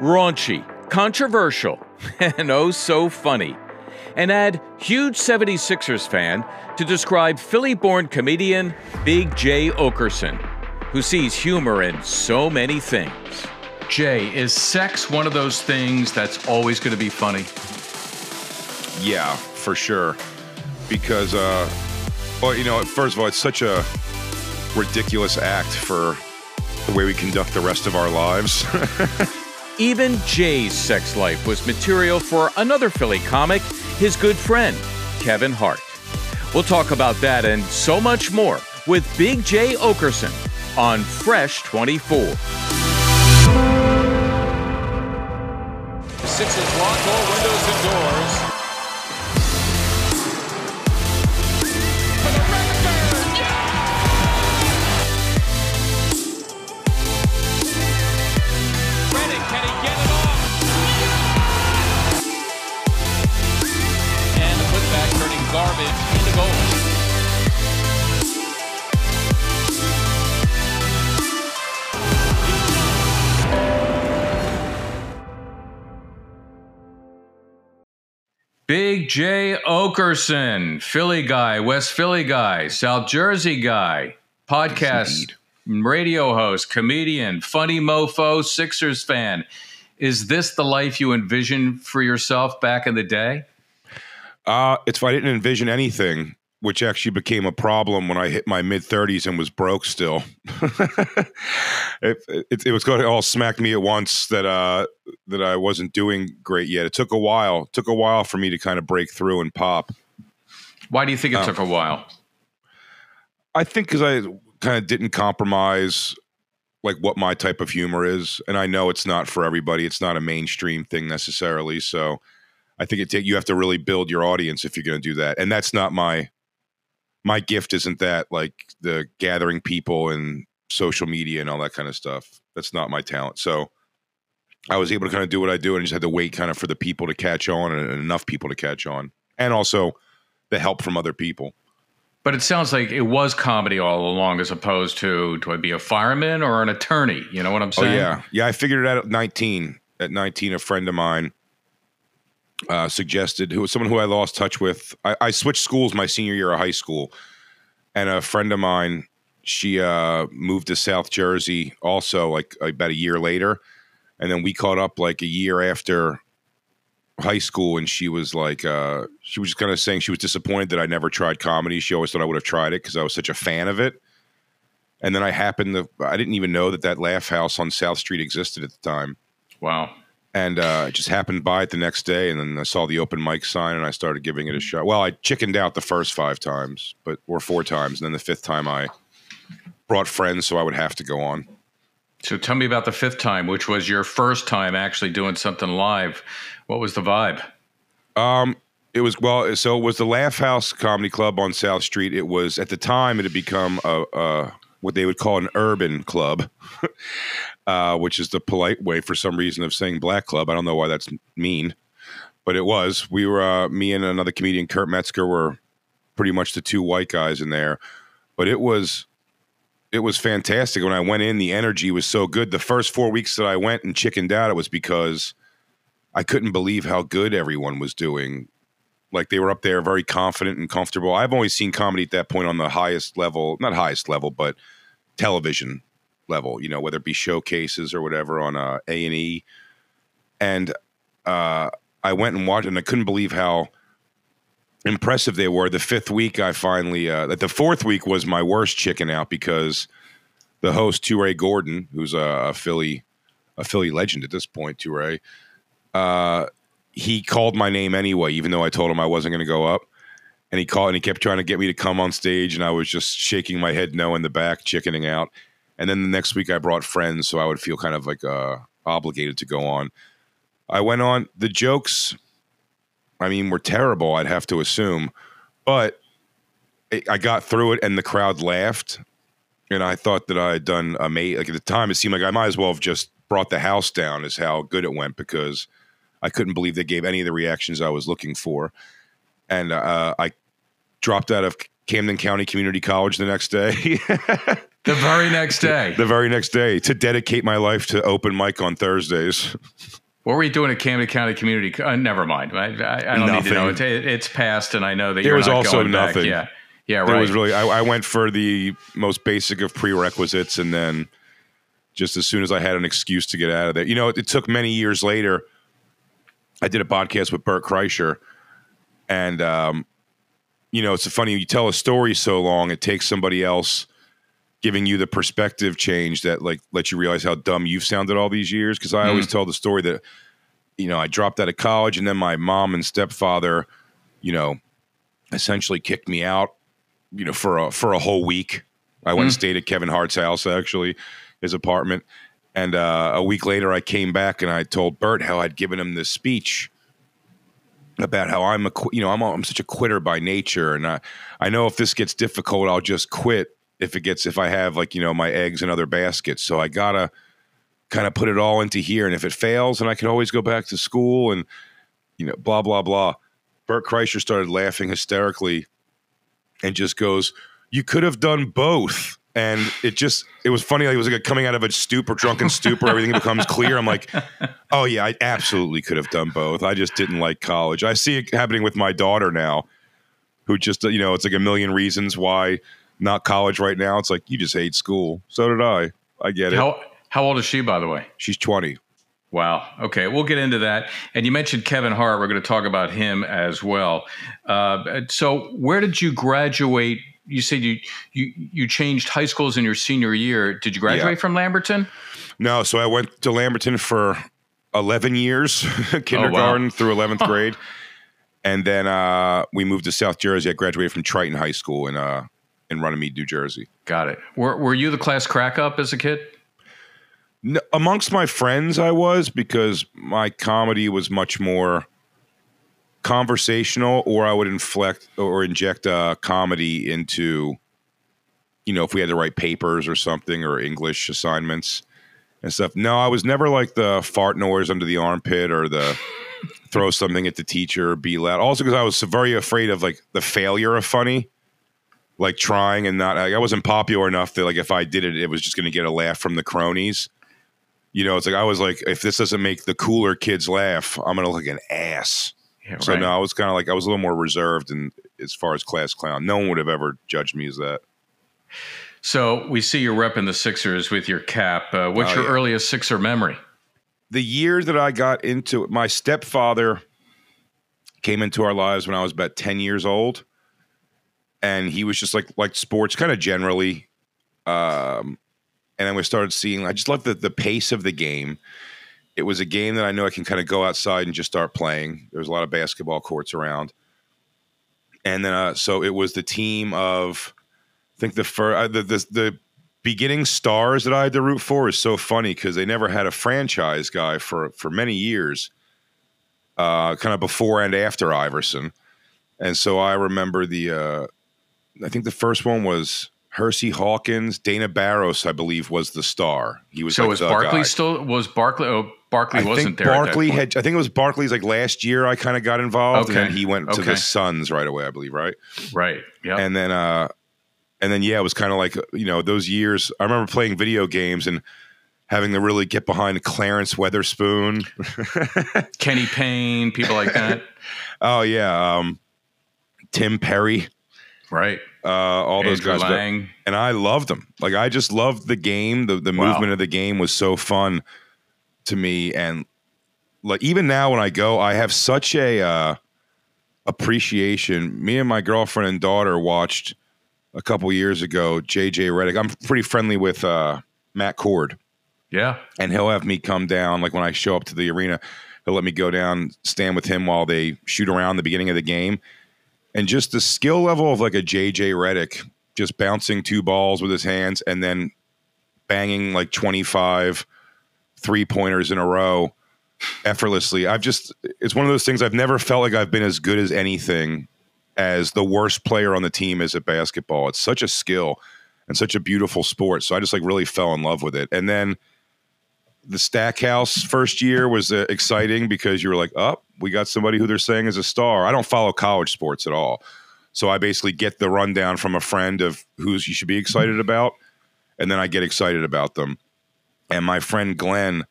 raunchy, controversial, and oh so funny. And add huge 76ers fan to describe Philly born comedian Big Jay Oakerson, who sees humor in so many things. Jay, is sex one of those things that's always going to be funny? Yeah, for sure. Because, uh, well, you know, first of all, it's such a ridiculous act for the way we conduct the rest of our lives. Even Jay's sex life was material for another Philly comic, his good friend, Kevin Hart. We'll talk about that and so much more with Big Jay Oakerson on Fresh 24. The Sixers lock all windows and garbage into gold. Big Jay Oakerson, Philly guy, West Philly guy, South Jersey guy, podcast, radio host, comedian, funny mofo, Sixers fan. Is this the life you envisioned for yourself back in the day? Uh, it's if I didn't envision anything, which actually became a problem when I hit my mid thirties and was broke still. it, it, it was going to all smack me at once that uh, that I wasn't doing great yet. It took a while. It took a while for me to kind of break through and pop. Why do you think it Oh. took a while? I think because I kind of didn't compromise like what my type of humor is, and I know it's not for everybody. It's not a mainstream thing necessarily. So I think it take you have to really build your audience if you're going to do that, and that's not my my gift. Isn't that like the gathering people and social media and all that kind of stuff? That's not my talent. So I was able to kind of do what I do, and just had to wait kind of for the people to catch on and enough people to catch on, and also the help from other people. But it sounds like it was comedy all along, as opposed to do I be a fireman or an attorney? You know what I'm saying? Oh saying? yeah, yeah. I figured it out at 19. At 19, a friend of mine uh, suggested, who was someone who I lost touch with. I, I switched schools my senior year of high school, and a friend of mine, she uh, moved to South Jersey, also like about a year later, and then we caught up like a year after high school, and she was like, uh, she was just kind of saying she was disappointed that I never tried comedy. She always thought I would have tried it because I was such a fan of it. And then I happened to, I didn't even know that that Laugh House on South Street existed at the time. Wow. And uh, I just happened by it the next day. And then I saw the open mic sign and I started giving it a shot. Well, I chickened out the first five times, but or four times. And then the fifth time I brought friends, so I would have to go on. So tell me about the fifth time, which was your first time actually doing something live. What was the vibe? Um, it was well, so it was the Laugh House Comedy Club on South Street. It was at the time it had become a, a what they would call an urban club, uh, which is the polite way for some reason of saying black club. I don't know why that's mean, but it was. We were uh, me and another comedian, Kurt Metzger, were pretty much the two white guys in there, but it was. It was fantastic. When I went in, the energy was so good. The first four weeks that I went and chickened out, it was because I couldn't believe how good everyone was doing. Like they were up there very confident and comfortable. I've only seen comedy at that point on the highest level, not highest level, but television level, you know, whether it be showcases or whatever on uh, A&E. And uh, I went and watched and I couldn't believe how impressive they were. The fifth week, I finally, uh, the fourth week was my worst chicken out because the host, Turae Gordon, who's a, a Philly, a Philly legend at this point, Turae, uh, he called my name anyway, even though I told him I wasn't going to go up. And he called and he kept trying to get me to come on stage, and I was just shaking my head no in the back, chickening out. And then the next week, I brought friends, so I would feel kind of like uh, obligated to go on. I went on. The jokes, I mean, were terrible. I'd have to assume, but it, I got through it, and the crowd laughed. And I thought that I had done amazing. Like at the time, it seemed like I might as well have just brought the house down, is how good it went because I couldn't believe they gave any of the reactions I was looking for. And uh, I dropped out of Camden County Community College the next day. The very next day. the very next day to dedicate my life to open mic on Thursdays. What were you doing at Camden County Community? Uh, never mind. I, I, I don't need to know. It, it's past, and I know that There you're was also going back. nothing. Yeah, yeah, right. There was really I, I went for the most basic of prerequisites, and then just as soon as I had an excuse to get out of there, you know, it, it took many years later. I did a podcast with Bert Kreischer, and um, you know, it's funny you tell a story so long, it takes somebody else giving you the perspective change that like lets you realize how dumb you've sounded all these years. Because I always tell the story that you know I dropped out of college, and then my mom and stepfather, you know, essentially kicked me out you know for a for a whole week. I went and stayed at Kevin Hart's house actually, his apartment, and uh, a week later I came back and I told Bert how I'd given him this speech about how I'm a you know I'm a, I'm such a quitter by nature, and I I know if this gets difficult I'll just quit if it gets if I have like you know my eggs in other baskets. So I gotta kind of put it all into here, and if it fails, then I can always go back to school and you know blah blah blah. Bert Kreischer started laughing hysterically and just goes, "You could have done both." And it just it was funny. Like it was like coming out of a stupor, drunken stupor. Everything becomes clear. I'm like, oh yeah, I absolutely could have done both. I just didn't like college. I see it happening with my daughter now, who just you know it's like a million reasons why not college right now. It's like you just hate school. So did I. I get it. how how old is she, by the way? She's 20. Wow. Okay, we'll get into that. And you mentioned Kevin Hart. We're going to talk about him as well. Uh, so, where did you graduate? You said you you you changed high schools in your senior year. Did you graduate Yeah. from Lamberton? No, so I went to Lamberton for 11 years, kindergarten through 11th grade. And then uh, we moved to South Jersey. I graduated from Triton High School in uh, in Runnemede, New Jersey. Got it. Were were you the class crack up as a kid? No, amongst my friends, I was because my comedy was much more conversational, or I would inflect or inject uh, comedy into, you know, if we had to write papers or something or English assignments and stuff. No, I was never like the fart noise under the armpit or the throw something at the teacher or be loud. Also, because I was very afraid of like the failure of funny. Like trying and not, like, I wasn't popular enough that like if I did it, it was just going to get a laugh from the cronies. You know, it's like I was like, if this doesn't make the cooler kids laugh, I'm gonna look like an ass. Yeah, So no, I was kind of like I was a little more reserved, and as far as class clown, no one would have ever judged me as that. So we see you're repping the Sixers with your cap. Uh, what's Oh, your yeah. earliest Sixer memory? The year that I got into it, my stepfather came into our lives when I was about ten years old, and he was just like like sports, kind of generally. Um, and then we started seeing. I just loved the the pace of the game. It was a game that I know I can kind of go outside and just start playing. There was a lot of basketball courts around, and then uh, so it was the team of, I think the first the, the the beginning stars that I had to root for is so funny because they never had a franchise guy for for many years, uh, kind of before and after Iverson, and so I remember the uh, I think the first one was Hersey Hawkins, Dana Barros, I believe, was the star. He was So like was Barkley guy. still was Barkley? Oh, Barkley I wasn't there. Barkley had. I think it was Barkley's like last year. I kind of got involved, and then he went to the Suns right away. I believe, right? right. Yeah. and then uh and then yeah it was kind of like you know those years i remember playing video games and having to really get behind clarence weatherspoon Kenny Payne, people like that. oh yeah um tim perry right. uh all those guys Lang. and i loved them like i just loved the game the, the Wow. movement of the game was so fun to me and like even now when i go i have such a uh appreciation me and my girlfriend and daughter watched a couple years ago jj Redick. i'm pretty friendly with uh matt cord Yeah. and he'll have me come down like when i show up to the arena he'll let me go down stand with him while they shoot around the beginning of the game and just the skill level of like a jj redick just bouncing two balls with his hands and then banging like 25 three pointers in a row effortlessly. I've just it's one of those things i've never felt like i've been as good as anything as the worst player on the team is at basketball. It's such a skill and such a beautiful sport so i just like really fell in love with it. And then the Stackhouse first year was uh, exciting because you were like, oh, we got somebody who they're saying is a star. I don't follow college sports at all. So I basically get the rundown from a friend of who's you should be excited about. and then I get excited about them. And my friend Glenn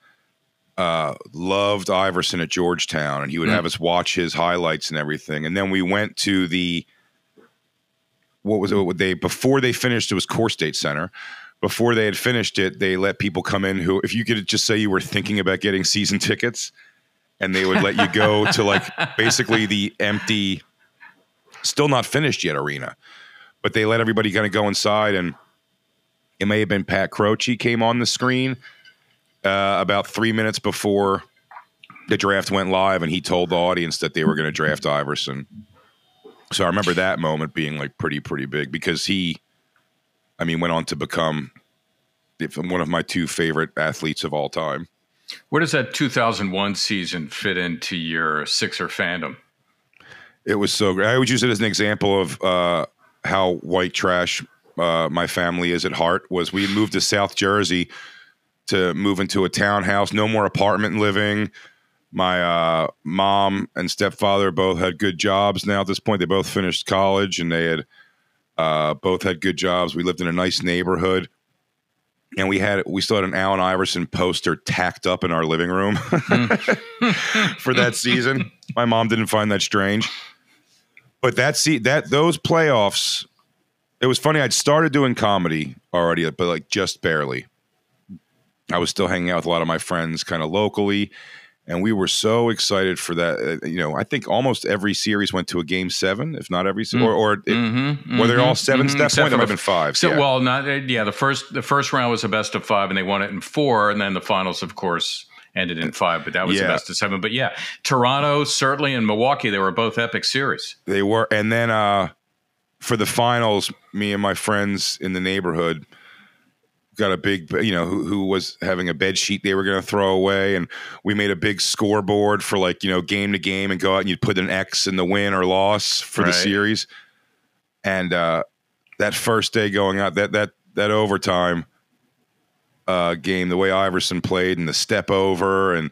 uh, loved Iverson at Georgetown, and he would Mm. have us watch his highlights and everything. And then we went to the what was it? What they before they finished? It was Core State Center. Before they had finished it, they let people come in who, if you could just say you were thinking about getting season tickets, and they would let you go to like basically the empty, still not finished yet arena, but they let everybody kind of go inside, and it may have been Pat Croce came on the screen uh, about three minutes before the draft went live, and he told the audience that they were going to draft Iverson. So I remember that moment being like pretty pretty big because he, I mean, went on to become one of my two favorite athletes of all time. Where does that 2001 season fit into your Sixer fandom? It was so great. I always use it as an example of uh, how white trash uh, my family is at heart. Was we moved to South Jersey to move into a townhouse, no more apartment living. My uh, mom and stepfather both had good jobs. Now at this point, they both finished college and they had uh, both had good jobs. We lived in a nice neighborhood, and we had we still had an Allen Iverson poster tacked up in our living room for that season. My mom didn't find that strange, but that see that those playoffs, it was funny. I'd started doing comedy already, but like just barely. I was still hanging out with a lot of my friends, kind of locally, and we were so excited for that. Uh, you know, I think almost every series went to a game seven, if not every, se- or, or it, Mm-hmm, were they all 7s at that Except point? There might have been five. So yeah. well, not uh, yeah. The first the first round was a best of five, and they won it in four, and then the finals, of course, ended in five. But that was the best of seven. But yeah, Toronto certainly and Milwaukee, they were both epic series. They were, and then uh, for the finals, me and my friends in the neighborhood got a big, you know, who, who was having a bed sheet they were going to throw away, and we made a big scoreboard for like you know game to game, and go out and you'd put an X in the win or loss for the series. And uh, that first day going out, that that that overtime uh, game, the way Iverson played and the step over and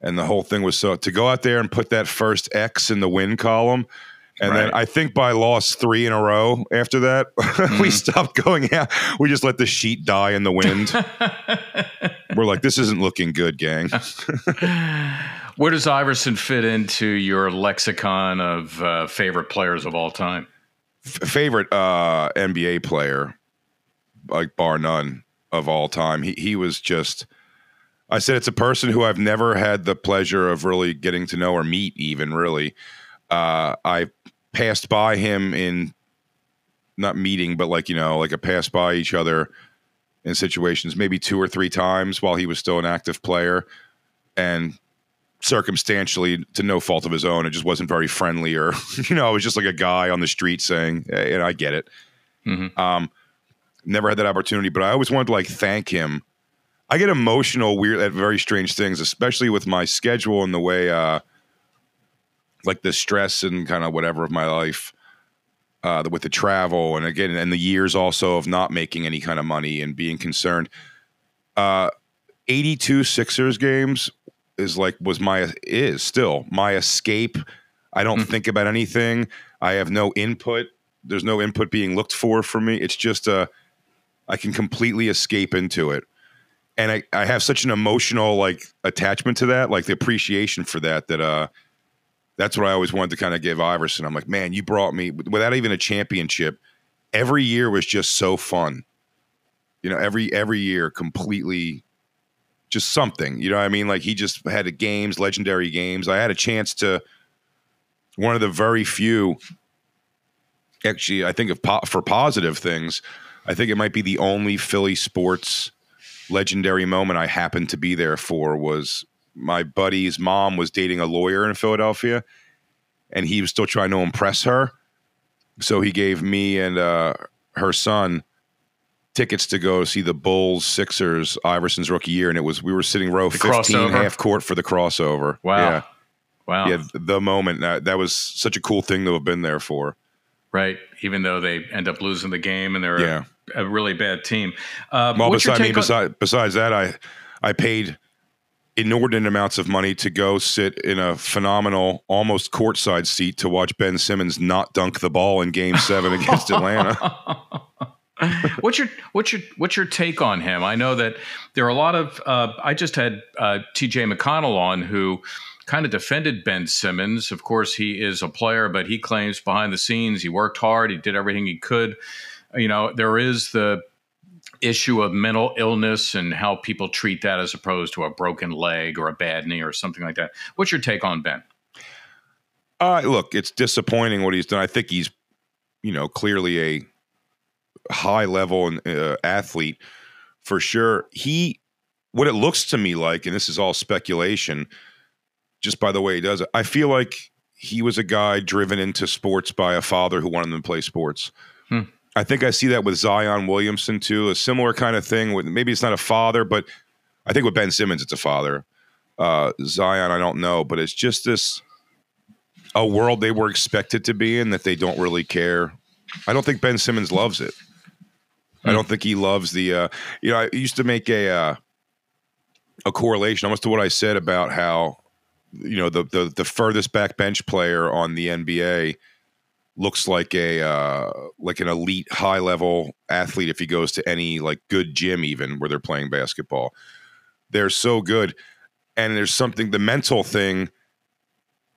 and the whole thing was so to go out there and put that first X in the win column. And then I think by loss three in a row after that, we stopped going out. We just let the sheet die in the wind. We're like, this isn't looking good, gang. Where does Iverson fit into your lexicon of uh, favorite players of all time? F- favorite uh, NBA player, like bar none of all time. He he was just. I said it's a person who I've never had the pleasure of really getting to know or meet. Even really, uh, I passed by him in not meeting, but like you know, like a passed by each other in situations maybe two or three times while he was still an active player, and circumstantially to no fault of his own it just wasn't very friendly or you know it was just like a guy on the street saying hey, and i get it Mhm. um never had that opportunity but i always wanted to like thank him i get emotional weird at very strange things especially with my schedule and the way uh like the stress and kind of whatever of my life uh with the travel and again and the years also of not making any kind of money and being concerned uh 82 Sixers games is like was my is still my escape. I don't think about anything. I have no input. There's no input being looked for for me. It's just uh I can completely escape into it. And I, I have such an emotional like attachment to that, like the appreciation for that that uh that's what I always wanted to kind of give Iverson. I'm like, man, you brought me without even a championship. Every year was just so fun. You know, every every year completely just something. You know what I mean? Like he just had games, legendary games. I had a chance to one of the very few actually I think of po- for positive things, I think it might be the only Philly sports legendary moment I happened to be there for was my buddy's mom was dating a lawyer in Philadelphia and he was still trying to impress her. So he gave me and uh, her son tickets to go see the Bulls Sixers Iverson's rookie year, and it was we were sitting row The 15, crossover? half court for the crossover. Wow. Yeah, Wow. yeah, the moment that that was such a cool thing to have been there for. Right. Even though they end up losing the game and they're Yeah. a, a really bad team. Uh, Well, besides, I mean, on- besides, besides that, I I paid inordinate amounts of money to go sit in a phenomenal, almost courtside seat to watch Ben Simmons not dunk the ball in Game Seven against Atlanta. what's your what's your what's your take on him? I know that there are a lot of. Uh, I just had uh, T.J. McConnell on who kind of defended Ben Simmons. Of course, he is a player, but he claims behind the scenes he worked hard. He did everything he could. You know, there is the issue of mental illness and how people treat that as opposed to a broken leg or a bad knee or something like that. What's your take on Ben? Uh, look, it's disappointing what he's done. I think he's, you know, clearly a high level uh, athlete for sure. He, what it looks to me like, and this is all speculation, just by the way he does it, I feel like he was a guy driven into sports by a father who wanted him to play sports. I think I see that with Zion Williamson too, a similar kind of thing. With maybe it's not a father, but I think with Ben Simmons, it's a father. Uh, Zion, I don't know, but it's just this a world they were expected to be in that they don't really care. I don't think Ben Simmons loves it. I hmm. don't think he loves the. Uh, you know, I used to make a uh, a correlation almost to what I said about how you know the the the furthest back bench player on the NBA looks like a uh, like an elite high level athlete if he goes to any like good gym even where they're playing basketball. They're so good, and there's something the mental thing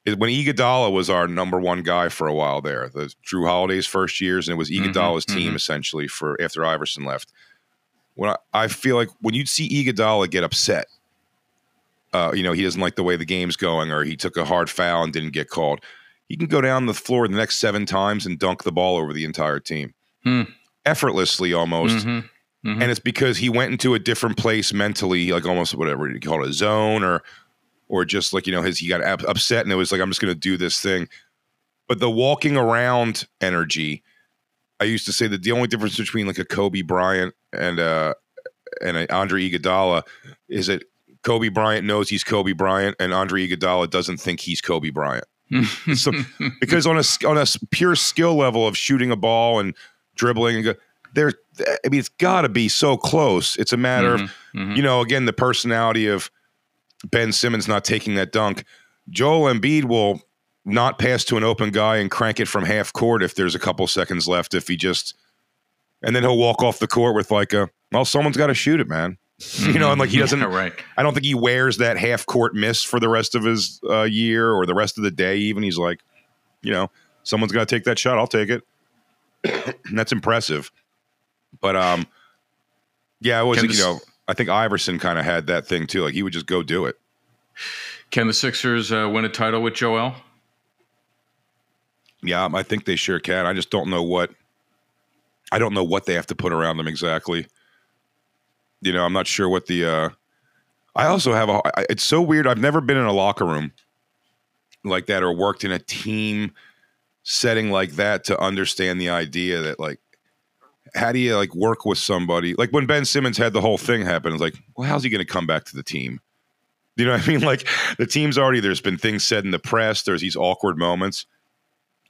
is when Iguodala was our number one guy for a while there, the Jrue Holiday's first years, and it was mm-hmm, Iguodala's mm-hmm, team mm-hmm. essentially for after Iverson left. When I, I feel like when you'd see Iguodala get upset, uh, you know he doesn't like the way the game's going, or he took a hard foul and didn't get called. He can go down the floor the next seven times and dunk the ball over the entire team, hmm. effortlessly almost. Mm-hmm, mm-hmm. And it's because he went into a different place mentally, like almost whatever you call it, a zone or or just like you know his he got upset and it was like I'm just going to do this thing. But the walking around energy, I used to say that the only difference between like a Kobe Bryant and uh and an Andre Iguodala is that Kobe Bryant knows he's Kobe Bryant and Andre Iguodala doesn't think he's Kobe Bryant. So because on a on a pure skill level of shooting a ball and dribbling and go, there I mean it's got to be so close. It's a matter mm-hmm, of mm-hmm. you know again the personality of Ben Simmons not taking that dunk. Joel Embiid will not pass to an open guy and crank it from half court if there's a couple seconds left. If he just, and then he'll walk off the court with like a, well, someone's got to shoot it, man. you know, and like he doesn't. Yeah, right. I don't think he wears that half court miss for the rest of his uh, year or the rest of the day. Even he's like, you know, someone's got to take that shot. I'll take it. that's impressive. But um, yeah, it was you know I think Iverson kind of had that thing too. Like he would just go do it. Can the Sixers uh, win a title with Joel? Yeah, I think they sure can. I just don't know what. I don't know what they have to put around them exactly. You know, I'm not sure what the. Uh, I also have a. It's so weird. I've never been in a locker room like that or worked in a team setting like that to understand the idea that like how do you like work with somebody like when Ben Simmons had the whole thing happen? It's like, well, how's he going to come back to the team? You know what I mean? Like the team's already there's been things said in the press. There's these awkward moments.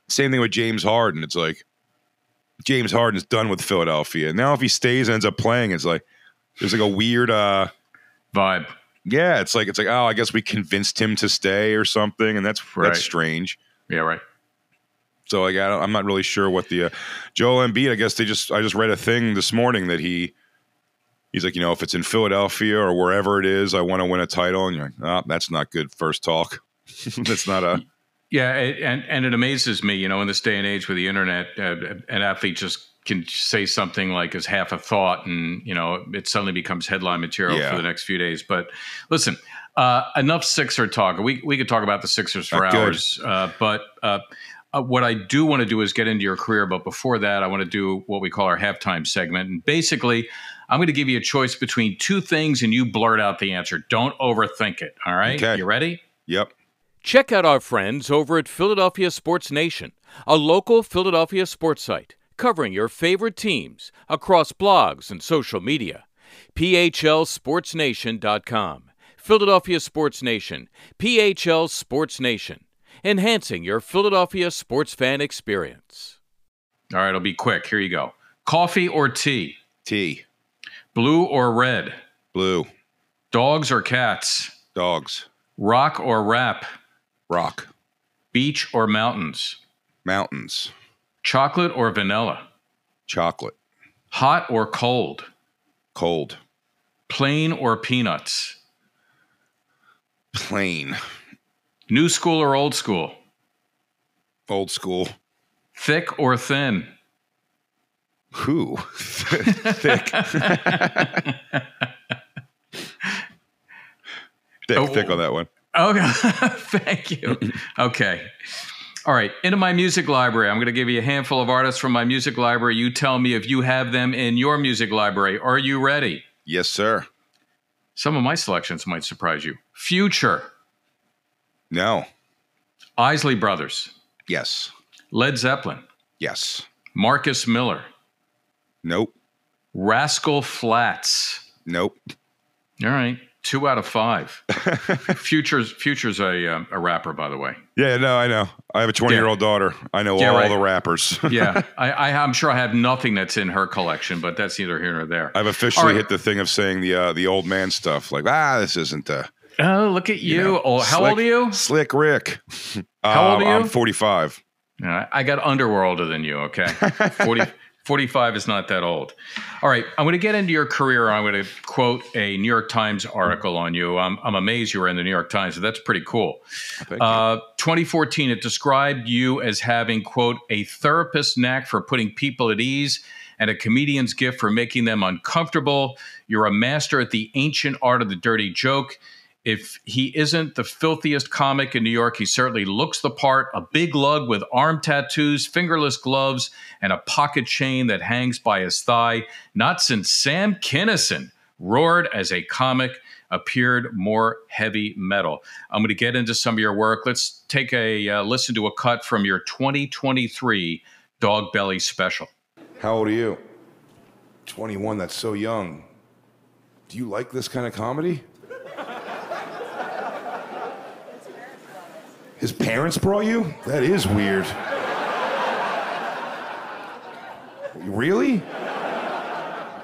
Same thing with James Harden. It's like James Harden's done with Philadelphia. Now if he stays ends up playing, it's like there's like a weird uh vibe. Yeah, it's like it's like oh, I guess we convinced him to stay or something, and that's right. that's strange. Yeah, right. So like I am not really sure what the uh, Joel Embiid. I guess they just I just read a thing this morning that he he's like you know if it's in Philadelphia or wherever it is, I want to win a title, and you're like, oh, that's not good first talk. that's not a yeah, and and it amazes me, you know, in this day and age with the internet, uh, an athlete just can say something like as half a thought, and you know, it suddenly becomes headline material yeah. for the next few days. But listen, uh, enough Sixer talk. We we could talk about the Sixers for not hours, uh, but uh, uh, what I do want to do is get into your career, but before that, I want to do what we call our halftime segment. And basically, I'm going to give you a choice between two things, and you blurt out the answer. Don't overthink it. All right? Okay. You ready? Yep. Check out our friends over at Philadelphia Sports Nation, a local Philadelphia sports site covering your favorite teams across blogs and social media. PHLSportsNation.com. Philadelphia Sports Nation. PHL Sports Nation enhancing your Philadelphia sports fan experience. All right, it'll be quick. Here you go. Coffee or tea? Tea. Blue or red? Blue. Dogs or cats? Dogs. Rock or rap? Rock. Beach or mountains? Mountains. Chocolate or vanilla? Chocolate. Hot or cold? Cold. Plain or peanuts? Plain. New school or old school? Old school. Thick or thin? Who? thick. thick, Oh. thick on that one. Okay, thank you. Okay. All right, into my music library. I'm going to give you a handful of artists from my music library. You tell me if you have them in your music library. Are you ready? Yes, sir. Some of my selections might surprise you. Future, No. Isley Brothers, Yes. Led Zeppelin, Yes. Marcus Miller, Nope. Rascal Flatts. Nope. All right, two out of five. Future's Future's a um, a rapper, by the way. Yeah, no, I know. I have a 20 year old daughter. I know Yeah, all right. the rappers. Yeah, I, I, I'm sure I have nothing that's in her collection, but that's neither here nor there. I've officially All right. hit the thing of saying the uh, the old man stuff. Like, ah, this isn't uh Oh, look at you! know, oh, how slick- old are you? Slick Rick. How old Uh, are you? I'm 45. Yeah, I got underworlder than you. Okay, 40, 45 is not that old. All right, I'm going to get into your career. I'm going to quote a New York Times article on you. I'm, I'm amazed you were in the New York Times. So that's pretty cool. Uh, 2014, it described you as having, quote, a therapist's knack for putting people at ease and a comedian's gift for making them uncomfortable. You're a master at the ancient art of the dirty joke. If he isn't the filthiest comic in New York, he certainly looks the part. A big lug with arm tattoos, fingerless gloves, and a pocket chain that hangs by his thigh. Not since Sam Kinison roared as a comic appeared more heavy metal. I'm going to get into some of your work. Let's take a uh, listen to a cut from your 2023 Dog Belly special. How old are you? 21. That's so young. Do you like this kind of comedy? His parents brought you? That is weird. Really? You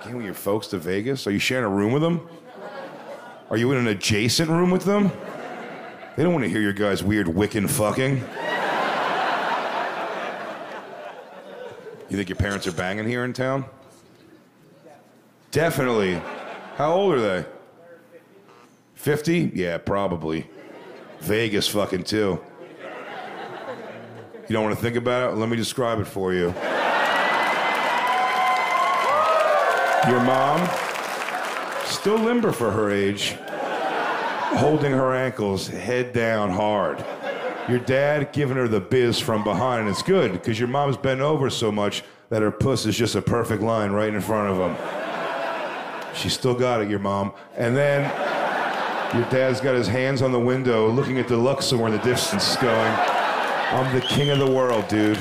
came with your folks to Vegas? Are you sharing a room with them? Are you in an adjacent room with them? They don't want to hear your guys' weird Wiccan fucking. You think your parents are banging here in town? Definitely. How old are they? 50? Yeah, probably. Vegas fucking too. You don't want to think about it? Let me describe it for you. Your mom, still limber for her age, holding her ankles, head down hard. Your dad giving her the biz from behind, it's good because your mom's bent over so much that her puss is just a perfect line right in front of him. She still got it, your mom. And then your dad's got his hands on the window, looking at the Luxor in the distance, going, I'm the king of the world, dude.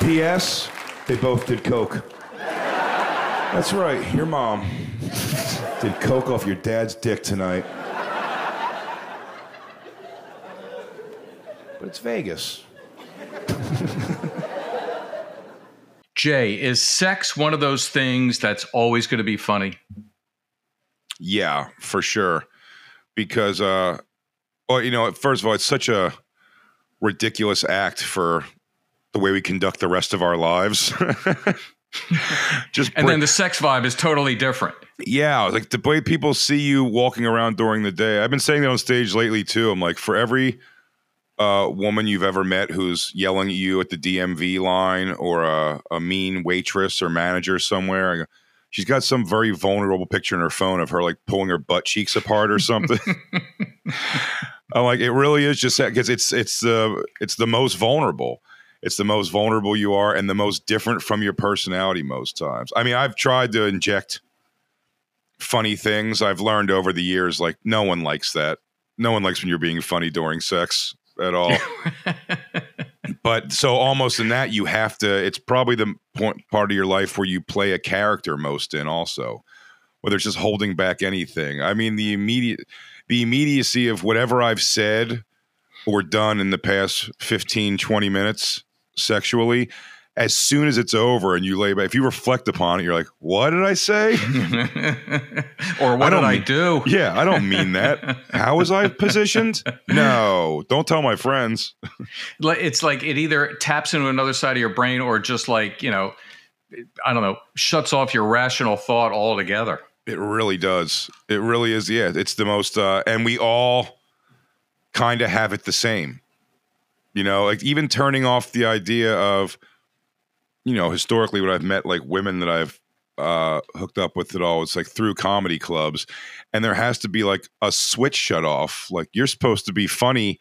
P.S. They both did coke. That's right, your mom did coke off your dad's dick tonight. But it's Vegas. Jay, is sex one of those things that's always going to be funny? Yeah, for sure. Because, uh, well, you know, first of all, it's such a ridiculous act for the way we conduct the rest of our lives. Just And bring- then the sex vibe is totally different. yeah, like the way people see you walking around during the day. I've been saying that on stage lately too. I'm like, for every uh, woman you've ever met who's yelling at you at the DMV line or a, a mean waitress or manager somewhere, go, she's got some very vulnerable picture in her phone of her like pulling her butt cheeks apart or something. I'm like, it really is just that because it's it's the it's the most vulnerable. It's the most vulnerable you are and the most different from your personality most times. I mean, I've tried to inject funny things. I've learned over the years, like no one likes that. No one likes when you're being funny during sex at all. but so almost in that you have to. It's probably the point part of your life where you play a character most in also, whether it's just holding back anything. I mean, the immediate, the immediacy of whatever I've said or done in the past 15, 20 minutes sexually as soon as it's over and you lay back, if you reflect upon it, you're like, what did I say? or what I did I do? yeah, I don't mean that. How was I positioned? No, don't tell my friends. It's like it either taps into another side of your brain or just like, you know, I don't know, shuts off your rational thought altogether. It really does. It really is. Yeah, it's the most, uh, and we all kind of have it the same. You know, like even turning off the idea of, you know, historically when I've met like women that I've uh, hooked up with it all, it's like through comedy clubs, and there has to be like a switch shut off. Like you're supposed to be funny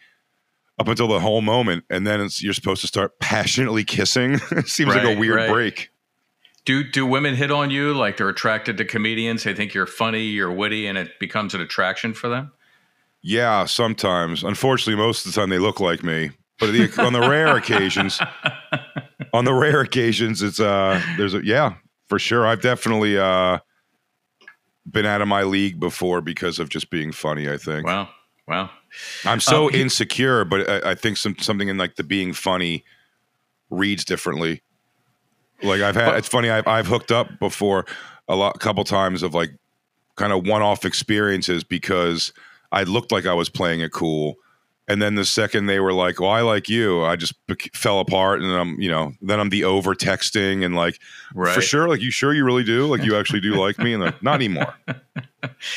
up until the whole moment, and then it's, you're supposed to start passionately kissing. it seems like a weird right. break. Do do women hit on you like they're attracted to comedians? They think you're funny, you're witty, and it becomes an attraction for them? Yeah, sometimes. Unfortunately, most of the time they look like me. But the, on the rare occasions, on the rare occasions, it's uh, there's a yeah, for sure. I've definitely uh, been out of my league before because of just being funny. I think Wow. Wow. I'm so Um, insecure, but I, I think some something in like the being funny reads differently. Like I've had, But- it's funny. I've I've hooked up before a lot, couple times of like kind of one off experiences because I looked like I was playing it cool, and then the second they were like, "Well, I like you," I just fell apart, and then I'm you know then I'm the over texting and like Right. for sure, like you sure you really do, like you actually do like me, and like, not anymore.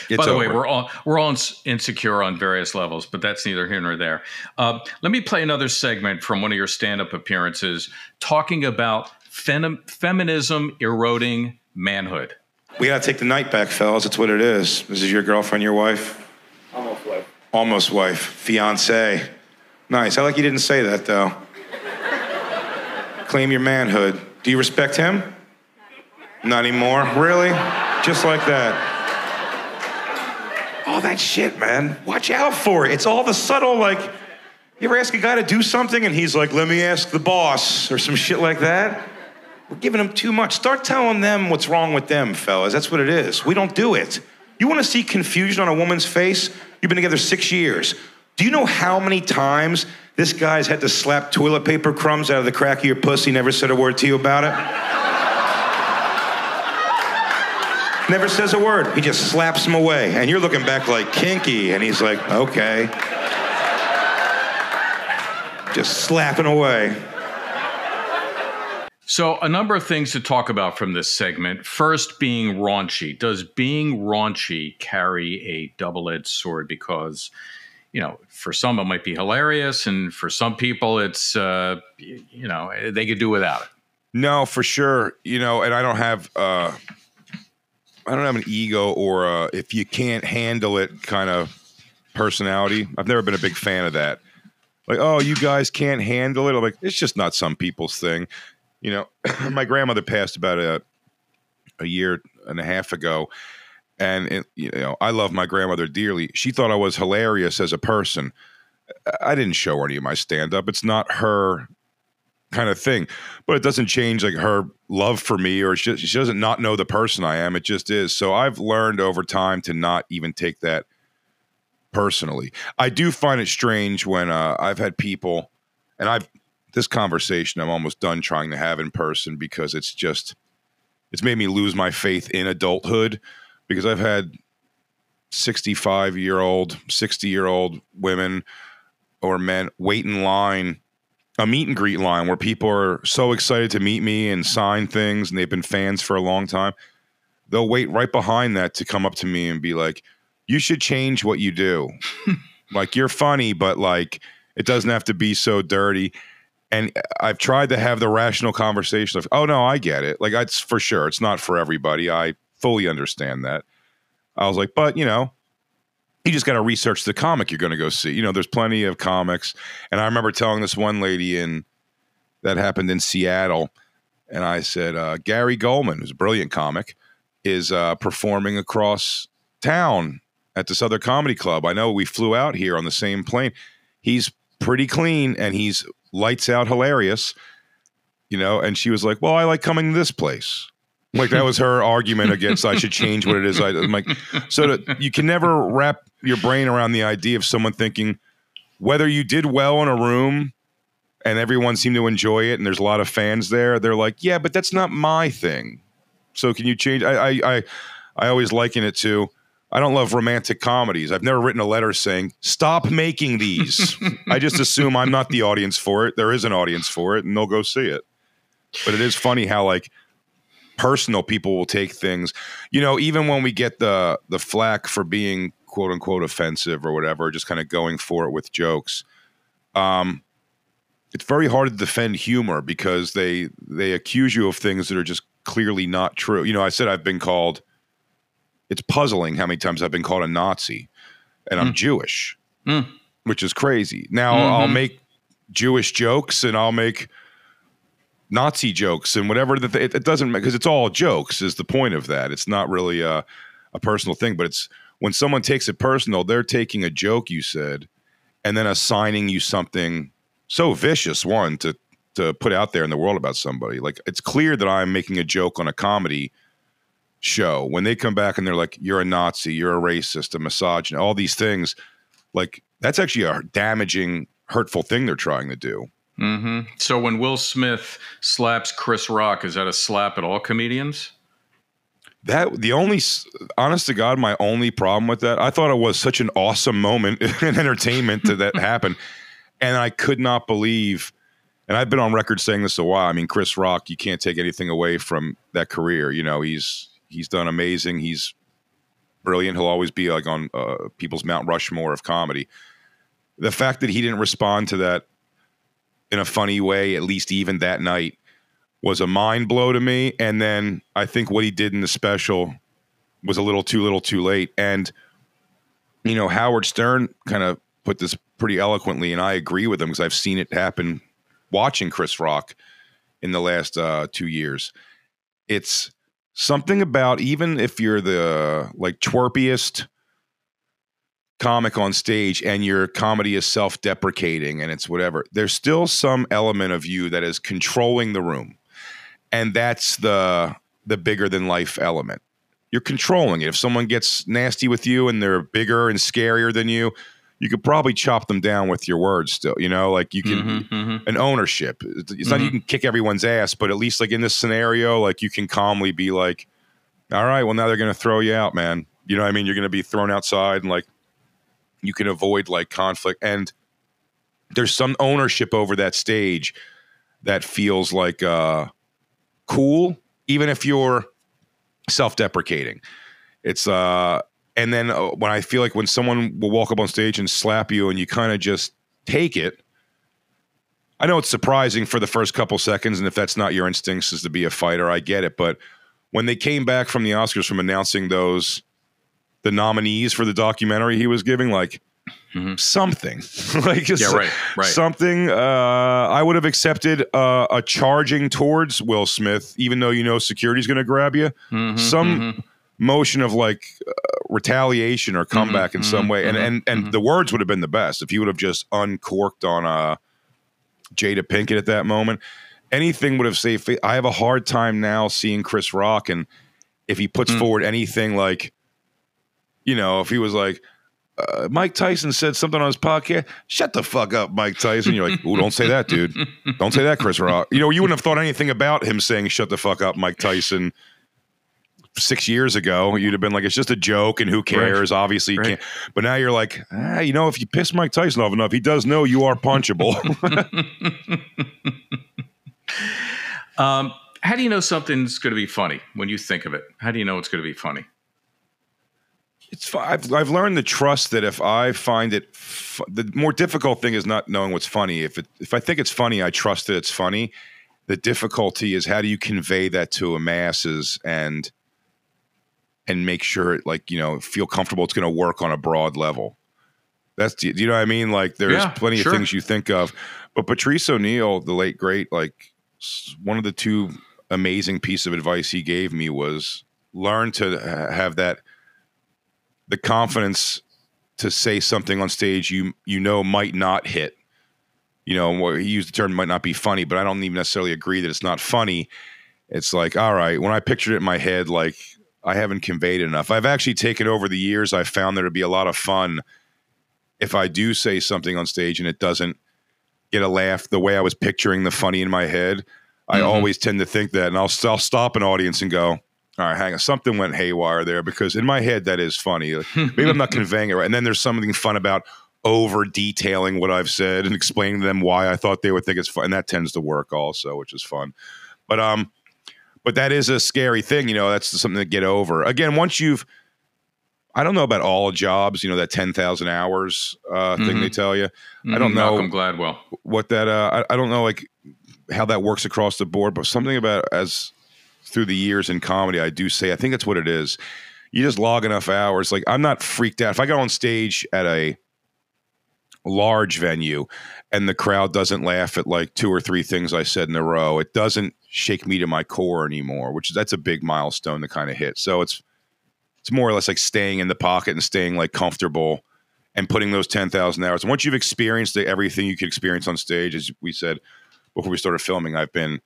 It's By the way, we're all we're all ins- insecure on various levels, but that's neither here nor there. Uh, let me play another segment from one of your stand-up appearances, talking about fem- feminism eroding manhood. We gotta take the night back, fellas. That's what it is. This is your girlfriend, your wife? Almost wife. Almost wife. Fiance. Nice. I like you didn't say that, though. Claim your manhood. Do you respect him? Not anymore. Really? Just like that. All that shit, man. Watch out for it. It's all the subtle, like, you ever ask a guy to do something and he's like, let me ask the boss or some shit like that? We're giving them too much. Start telling them what's wrong with them, fellas. That's what it is. We don't do it. You want to see confusion on a woman's face? You've been together six years. Do you know how many times this guy's had to slap toilet paper crumbs out of the crack of your pussy, never said a word to you about it? never says a word. He just slaps them away. And you're looking back like kinky. And he's like, okay. Just slapping away. So, a number of things to talk about from this segment. First, being raunchy. Does being raunchy carry a double edged sword? Because, you know, for some it might be hilarious, and for some people it's, uh, you know, they could do without it. No, for sure. You know, and I don't have uh I don't have an ego or uh if you can't handle it kind of personality. I've never been a big fan of that. Like, oh, you guys can't handle it. I'm like, it's just not some people's thing. You know, my grandmother passed about a a year and a half ago, and it, you know, I love my grandmother dearly. She thought I was hilarious as a person. I- didn't show any of my stand up. It's not her kind of thing but it doesn't change like her love for me or she, she doesn't not know the person i am it just is so i've learned over time to not even take that personally i do find it strange when uh, i've had people and i've this conversation i'm almost done trying to have in person because it's just it's made me lose my faith in adulthood because i've had 65 year old 60 year old women or men wait in line a meet and greet line where people are so excited to meet me and sign things and they've been fans for a long time. They'll wait right behind that to come up to me and be like, You should change what you do. like, you're funny, but like, it doesn't have to be so dirty. And I've tried to have the rational conversation of, Oh, no, I get it. Like, it's for sure. It's not for everybody. I fully understand that. I was like, But, you know, you just got to research the comic you're going to go see. You know, there's plenty of comics. And I remember telling this one lady in that happened in Seattle, and I said, uh, Gary Gulman, who's a brilliant comic, is uh, performing across town at this other comedy club. I know we flew out here on the same plane. He's pretty clean and he's lights out hilarious, you know. And she was like, Well, I like coming to this place. Like that was her argument against I should change what it is. I, I'm like, so that you can never wrap your brain around the idea of someone thinking whether you did well in a room and everyone seemed to enjoy it and there's a lot of fans there they're like yeah but that's not my thing so can you change i i i, I always liken it to I don't love romantic comedies. I've never written a letter saying, stop making these. I just assume I'm not the audience for it. There is an audience for it, and they'll go see it. But it is funny how, like, personal people will take things. You know, even when we get the the flack for being quote unquote offensive or whatever, just kind of going for it with jokes. Um, it's very hard to defend humor because they they accuse you of things that are just clearly not true. You know, I said I've been called it's puzzling how many times I've been called a Nazi and I'm mm. Jewish, mm. which is crazy. Now mm-hmm. I'll make Jewish jokes and I'll make Nazi jokes and whatever. That it, it, doesn't because it's all jokes. Is the point of that? It's not really a, a personal thing, but it's when someone takes it personal, they're taking a joke you said and then assigning you something so vicious. One to to put out there in the world about somebody. Like it's clear that I'm making a joke on a comedy show when they come back and they're like you're a nazi you're a racist a misogynist all these things like that's actually a damaging hurtful thing they're trying to do mm-hmm. so when will smith slaps chris rock is that a slap at all comedians that the only honest to god my only problem with that i thought it was such an awesome moment in entertainment that that happened and i could not believe and I've been on record saying this a while. I mean, Chris Rock, you can't take anything away from that career. You know, he's he's done amazing. He's brilliant. He'll always be like on uh, people's Mount Rushmore of comedy. The fact that he didn't respond to that in a funny way, at least even that night, was a mind blow to me. And then I think what he did in the special was a little too little too late. And you know, Howard Stern kind of put this pretty eloquently, and I agree with him because I've seen it happen watching Chris Rock in the last uh, two years. It's something about even if you're the like twerpiest comic on stage and your comedy is self-deprecating and it's whatever there's still some element of you that is controlling the room. And that's the the bigger than life element. You're controlling it. If someone gets nasty with you and they're bigger and scarier than you you could probably chop them down with your words still you know like you can mm-hmm, mm-hmm. an ownership. It's mm-hmm. not you can kick everyone's ass but at least like in this scenario like you can calmly be like all right well now they're going to throw you out man. You know what i mean? You're going to be thrown outside and like you can avoid like conflict. And there's some ownership over that stage that feels like uh cool even if you're self-deprecating. It's uh and then uh, when I feel like when someone will walk up on stage and slap you and you kind of just take it, I know it's surprising for the first couple seconds. And if that's not your instincts is to be a fighter, I get it. But when they came back from the Oscars from announcing those, the nominees for the documentary he was giving, like, Mm-hmm. something like yeah, right, right. something uh, i would have accepted uh, a charging towards will smith even though you know security's going to grab you mm-hmm, some mm-hmm motion of like uh, retaliation or comeback mm-hmm, in some mm-hmm, way. And mm-hmm, and and mm-hmm. the words would have been the best if he would have just uncorked on uh, Jada Pinkett at that moment. Anything would have saved. I have a hard time now seeing Chris Rock, and if he puts mm. forward anything like, you know, if he was like. Uh, Mike Tyson said something on his podcast. Shut the fuck up, Mike Tyson. You're like, oh, don't say that, dude. Don't say that, Chris Rock. You know, you wouldn't have thought anything about him saying "shut the fuck up, Mike Tyson." Six years ago, you'd have been like, it's just a joke and who cares? Right. Obviously, you right. can't. But now you're like, ah, you know, if you piss Mike Tyson off enough, he does know you are punchable. um, how do you know something's going to be funny when you think of it? How do you know it's going to be funny? It's I've I've learned to trust that if I find it, the more difficult thing is not knowing what's funny. If it if I think it's funny, I trust that it's funny. The difficulty is how do you convey that to a masses and and make sure it like you know feel comfortable. It's going to work on a broad level. That's do you know what i mean? Like there's yeah, plenty sure. of things you think of. But patrice o'neal the late great like one of the two amazing piece of advice he gave me was learn to have that the confidence to say something on stage you you know might not hit. You know he used the term might not be funny but i don't even necessarily agree that it's not funny. It's like all right when i pictured it in my head like I haven't conveyed enough. I've actually taken over the years. I've found there to be a lot of fun if I do say something on stage and it doesn't get a laugh the way I was picturing the funny in my head. I Mhm. always tend to think that, and I'll, I'll stop an audience and go, "All right, hang on, something went haywire there," because in my head that is funny. Like, Maybe I'm not conveying it right. And then there's something fun about over detailing what I've said and explaining to them why I thought they would think it's fun. And that tends to work also, which is fun. But um, but that is a scary thing, you know. That's something to get over. Again, once you've, I don't know about all jobs, you know, that ten thousand hours uh, thing Mhm. they tell you. I don't Mhm, know. Malcolm Gladwell. What that uh, I, I don't know like how that works across the board, but something about as through the years in comedy, I do say I think that's what it is. You just log enough hours. Like I'm not freaked out if I go on stage at a large venue and the crowd doesn't laugh at like two or three things I said in a row, it doesn't shake me to my core anymore, which is that's a big milestone to kind of hit. So it's it's more or less like staying in the pocket and staying like comfortable and putting those 10,000 hours. And once you've experienced everything you could experience on stage, as we said before we started filming, I've been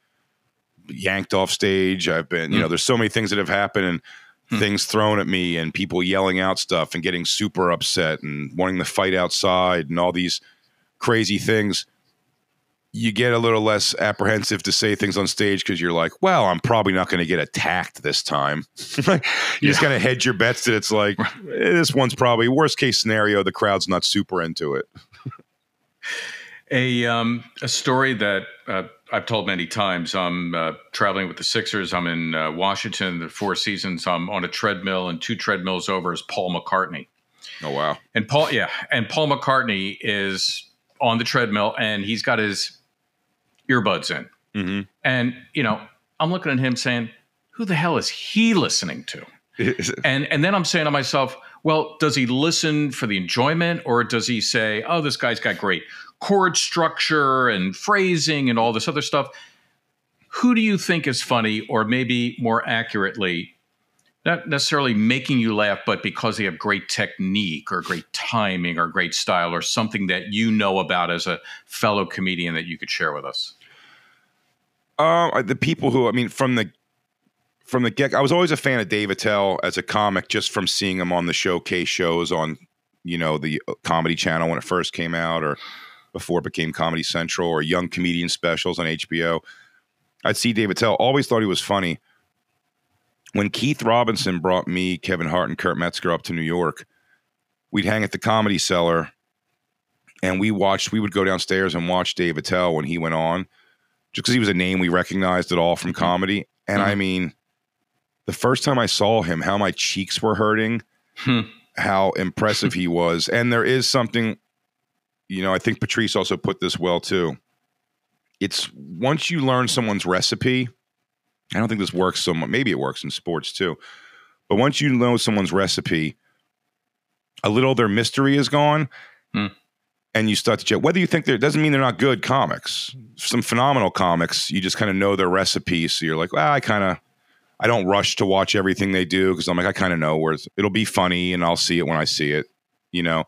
yanked off stage. I've been, you hmm. know, there's so many things that have happened and things thrown at me and people yelling out stuff and getting super upset and wanting to fight outside and all these crazy things. You get a little less apprehensive to say things on stage because you're like, well, I'm probably not going to get attacked this time. you just kind of hedge your bets that it's like, eh, this one's probably worst case scenario. The crowd's not super into it. A um, a story that uh, I've told many times. I'm uh, traveling with the Sixers. I'm in uh, Washington the Four Seasons. I'm on a treadmill, and two treadmills over is Paul McCartney. Oh, wow. And Paul, yeah, and Paul McCartney is on the treadmill, and he's got his earbuds in. hmm And you know, I'm looking at him saying, "Who the hell is he listening to?" And and then I'm saying to myself, well, does he listen for the enjoyment or does he say, oh, this guy's got great chord structure and phrasing and all this other stuff? Who do you think is funny or maybe more accurately, not necessarily making you laugh, but because they have great technique or great timing or great style or something that you know about as a fellow comedian that you could share with us? Uh, the people who I mean from the from the get, I was always a fan of Dave Attell as a comic, just from seeing him on the showcase shows on, you know, the uh, Comedy Channel when it first came out, or before it became Comedy Central, or Young Comedian Specials on HBO. I'd see David Attell. Always thought he was funny. When Keith Robinson brought me, Kevin Hart, and Kurt Metzger up to New York, we'd hang at the Comedy Cellar, and we watched. We would go downstairs and watch Dave Attell when he went on just because he was a name we recognized at all from comedy. And I mean, the first time I saw him, how my cheeks were hurting, Hmm. how impressive he was. And there is something, you know, I think Patrice also put this well too. It's once you learn someone's recipe, I don't think this works so much. Maybe it works in sports too. But once you know someone's recipe, a little of their mystery is gone. Hmm. And you start to check whether you think they're doesn't mean they're not good comics. Some phenomenal comics, you just kind of know their recipe. So you're like, well, I kind of I don't rush to watch everything they do because I'm like, I kind of know where it's- it'll be funny and I'll see it when I see it, you know.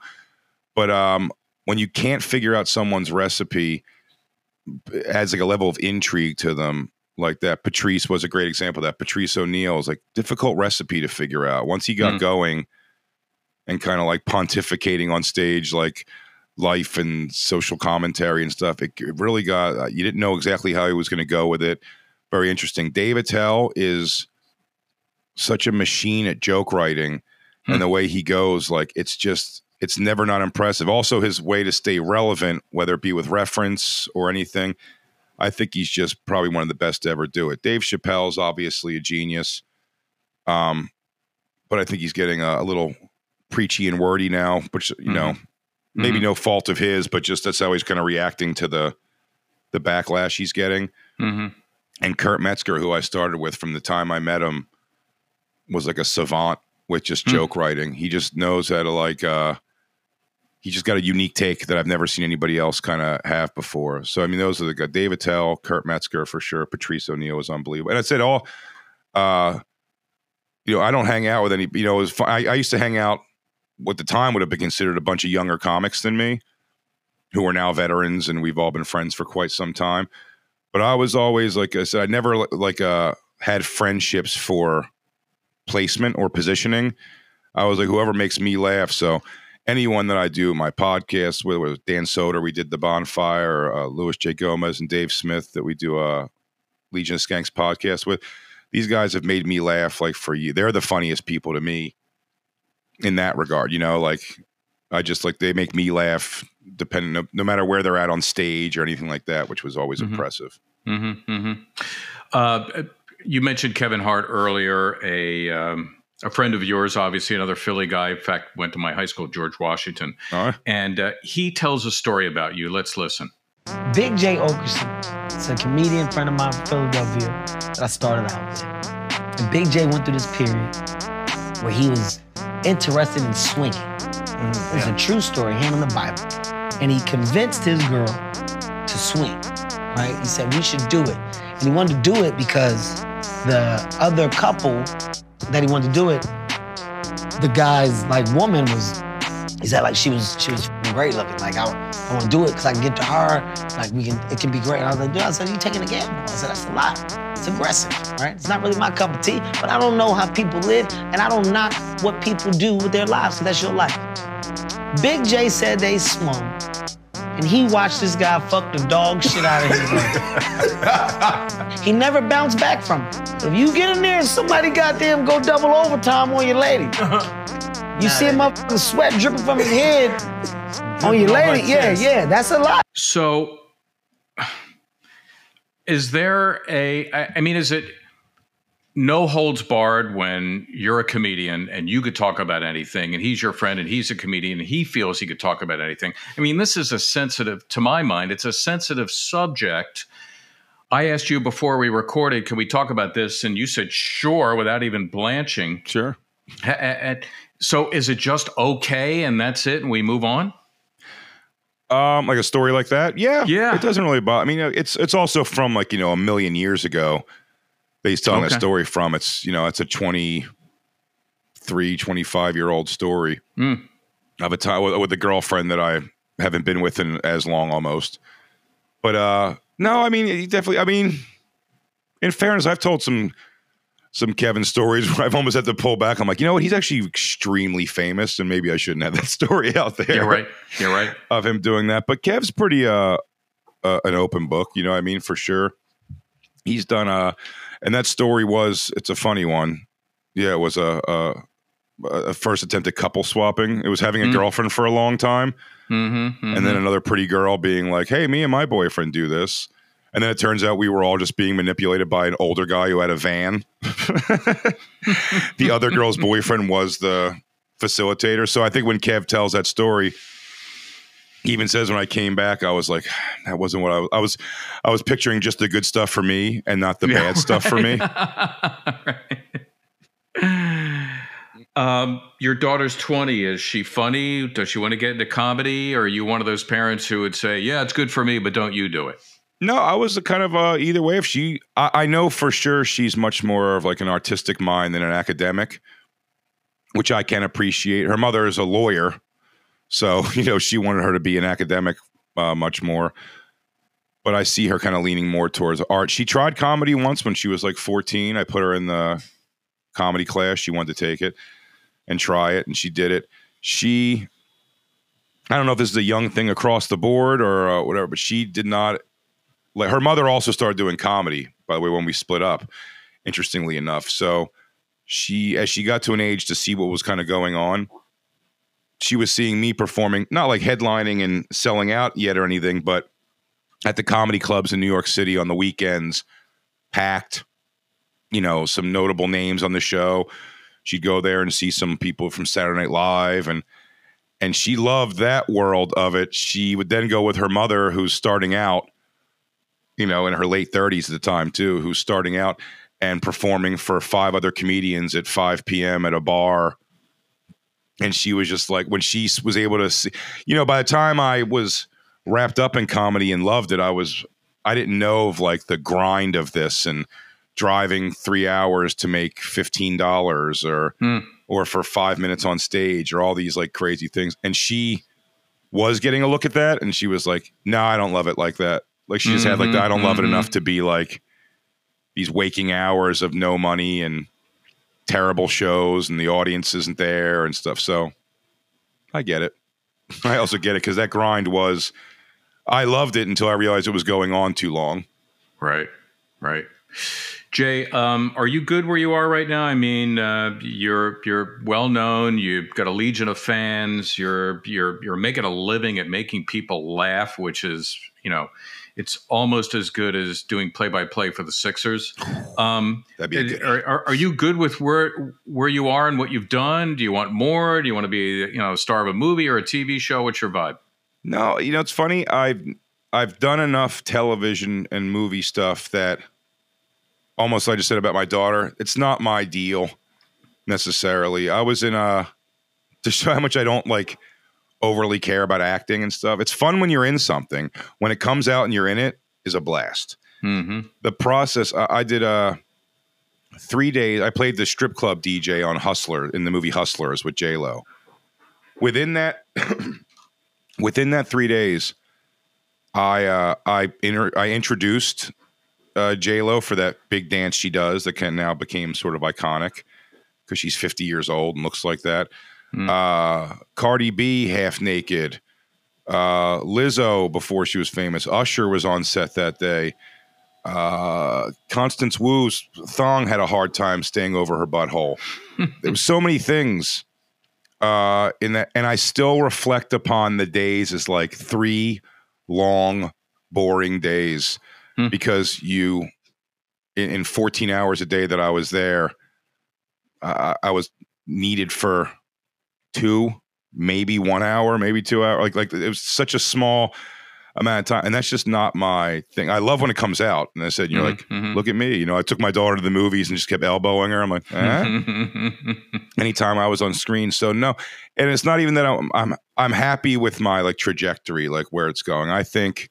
But um, when you can't figure out someone's recipe, adds like a level of intrigue to them. Like that, Patrice was a great example. of That Patrice O'Neal is like difficult recipe to figure out. Once he got Hmm. going and kind of like pontificating on stage, like life and social commentary and stuff, it, it really got. Uh, you didn't know exactly how he was going to go with it very interesting. Dave Attell is such a machine at joke writing Hmm. and the way he goes, like it's just it's never not impressive. Also, his way to stay relevant, whether it be with reference or anything, I think he's just probably one of the best to ever do it. Dave Chappelle's obviously a genius, um, but I think he's getting a, a little preachy and wordy now, which you know maybe Mhm. no fault of his, but just that's how he's kind of reacting to the the backlash he's getting Mhm. and Kurt Metzger, who I started with from the time I met him, was like a savant with just Hmm. joke writing. He just knows how to like uh he just got a unique take that I've never seen anybody else kind of have before. So I mean those are the guys Dave Attell, Kurt Metzger for sure. Patrice O'Neal was unbelievable. And I said all uh you know, I don't hang out with any you know, I, I used to hang out what the time would have been considered a bunch of younger comics than me who are now veterans and we've all been friends for quite some time but I was always like I said, I never like uh had friendships for placement or positioning. I was like whoever makes me laugh. So anyone that I do my podcast with, with Dan Soder, we did the bonfire, uh, Luis J. Gomez and Dave Smith that we do a Legion of Skanks podcast with. These guys have made me laugh like for you. They're the funniest people to me in that regard. You know, like I just like they make me laugh depending no, no matter where they're at on stage or anything like that, which was always Mhm. impressive. Mm-hmm, mm-hmm. Uh, you mentioned Kevin Hart earlier, a um, a friend of yours, obviously another Philly guy. In fact, went to my high school, George Washington, All right. and uh, he tells a story about you. Let's listen. Big Jay Oakerson it's a comedian friend of mine from Philadelphia that I started out with. And Big Jay went through this period where he was interested in swinging. It's a true story, him in the Bible. And he convinced his girl to swing, right? He said, we should do it. And he wanted to do it because the other couple that he wanted to do it, the guy's like woman was, he said like she was she was great looking. Like I, I want to do it because I can get to her. Like we can, it can be great. And I was like, dude, I said, you taking a gamble? I said, that's a lot. It's aggressive, right? It's not really my cup of tea, but I don't know how people live, and I don't knock what people do with their lives, because that's your life. Big J said they swung, and he watched this guy fuck the dog shit out of his life. he never bounced back from it. If you get in there and somebody goddamn go double overtime on your lady, you see a motherfucking sweat dripping from his head on your lady, yeah, yeah, that's a lot. So, is there a? I I mean, is it no holds barred when you're a comedian and you could talk about anything, and he's your friend and he's a comedian and he feels he could talk about anything? I mean, this is a sensitive, to my mind, it's a sensitive subject. I asked you before we recorded, can we talk about this? And you said sure, without even blanching. Sure. So, is it just okay and that's it, and we move on? Um, like a story like that, yeah, Yeah. It doesn't really bother. I mean, it's it's also from like you know a million years ago. He's telling Okay. that story from. It's you know it's a 23, 25 year old story Mm. of a time with, with a girlfriend that I haven't been with in as long almost. But uh no, I mean he definitely. I mean, in fairness, I've told some some Kevin stories where I've almost had to pull back. I'm like, you know what? He's actually extremely famous, and maybe I shouldn't have that story out there You're right. You're right. of him doing that. But Kev's pretty uh, uh an open book, you know what I mean, for sure. He's done uh and that story was it's a funny one. Yeah, it was a a, a first attempt at couple swapping. It was having a Mm. girlfriend for a long time Mm-hmm, and then another pretty girl being like, "Hey, me and my boyfriend do this." And then it turns out we were all just being manipulated by an older guy who had a van. the other girl's boyfriend was the facilitator. So I think when Kev tells that story, even says when I came back, I was like, that wasn't what I was. I was, I was picturing just the good stuff for me and not the bad stuff for me. um, your daughter's 20. Is she funny? Does she want to get into comedy? Or are you one of those parents who would say, yeah, it's good for me, but don't you do it? No, I was a kind of uh, either way. If she, I, I know for sure she's much more of like an artistic mind than an academic, which I can appreciate. Her mother is a lawyer, so you know she wanted her to be an academic uh, much more. But I see her kind of leaning more towards art. She tried comedy once when she was like 14. I put her in the comedy class. She wanted to take it and try it, and she did it. She, I don't know if this is a young thing across the board or uh, whatever, but she did not like her mother also started doing comedy by the way when we split up interestingly enough so she as she got to an age to see what was kind of going on she was seeing me performing not like headlining and selling out yet or anything but at the comedy clubs in new york city on the weekends packed you know some notable names on the show she'd go there and see some people from saturday night live and and she loved that world of it she would then go with her mother who's starting out you know, in her late 30s at the time, too, who's starting out and performing for five other comedians at 5 p.m. at a bar. And she was just like, when she was able to see, you know, by the time I was wrapped up in comedy and loved it, I was, I didn't know of like the grind of this and driving three hours to make $15 or, Hmm. or for five minutes on stage or all these like crazy things. And she was getting a look at that and she was like, no, I don't love it like that. Like she just had like the, I don't love it mhm. enough to be like these waking hours of no money and terrible shows and the audience isn't there and stuff. So I get it. I also get it because that grind was. I loved it until I realized it was going on too long. Right, right. Jay, um, are you good where you are right now? I mean, uh, you're you're well known. You've got a legion of fans. You're you're you're making a living at making people laugh, which is you know, it's almost as good as doing play by play for the Sixers. Um, That'd be good- are, are, are you good with where where you are and what you've done? Do you want more? Do you want to be you know a star of a movie or a TV show? What's your vibe? No, you know it's funny. I've I've done enough television and movie stuff that almost like I just said about my daughter. It's not my deal necessarily. I was in a to show how much I don't like overly care about acting and stuff. It's fun when you're in something. When it comes out and you're in it, is a blast. Mm-hmm. The process. I, I did a three days. I played the strip club DJ on Hustler in the movie Hustlers with J Lo. Within that, within that three days, I uh, I inter- I introduced uh, J Lo for that big dance she does that can now became sort of iconic because she's 50 years old and looks like that. Uh, Cardi B half naked. Uh, Lizzo before she was famous. Usher was on set that day. Uh, Constance Wu's thong had a hard time staying over her butthole. there was so many things uh, in that, and I still reflect upon the days as like three long, boring days Hmm. because you, in, in 14 hours a day that I was there, I was needed for two, maybe one hour, maybe two hours. Like, like it was such a small amount of time, and that's just not my thing. I love when it comes out, and I said, you know, like, Mhm. look at me. You know, I took my daughter to the movies and just kept elbowing her. I'm like, eh? anytime I was on screen. So no, and it's not even that I'm I'm I'm happy with my like trajectory, like where it's going. I think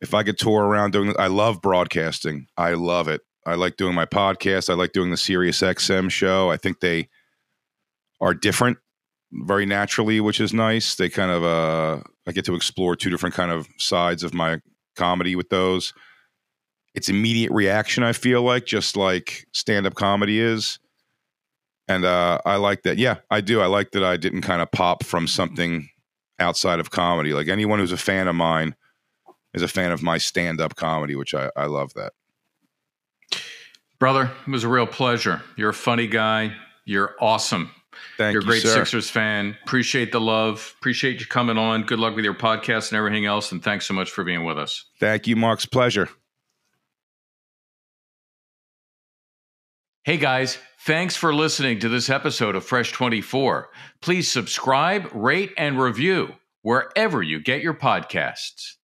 if I could tour around doing, I love broadcasting. I love it. I like doing my podcast. I like doing the Sirius XM show. I think they are different very naturally, which is nice. They kind of uh I get to explore two different kind of sides of my comedy with those. It's immediate reaction, I feel like, just like stand-up comedy is and uh, I like that. Yeah, I do. I like that I didn't kind of pop from something outside of comedy. Like anyone who's a fan of mine is a fan of my stand-up comedy, which I, I love that. Brother, it was a real pleasure. You're a funny guy. You're awesome. Thank You're a you, great sir. Sixers fan. Appreciate the love. Appreciate you coming on. Good luck with your podcast and everything else. And thanks so much for being with us. Thank you, Mark's pleasure. Hey guys, thanks for listening to this episode of Fresh 24. Please subscribe, rate, and review wherever you get your podcasts.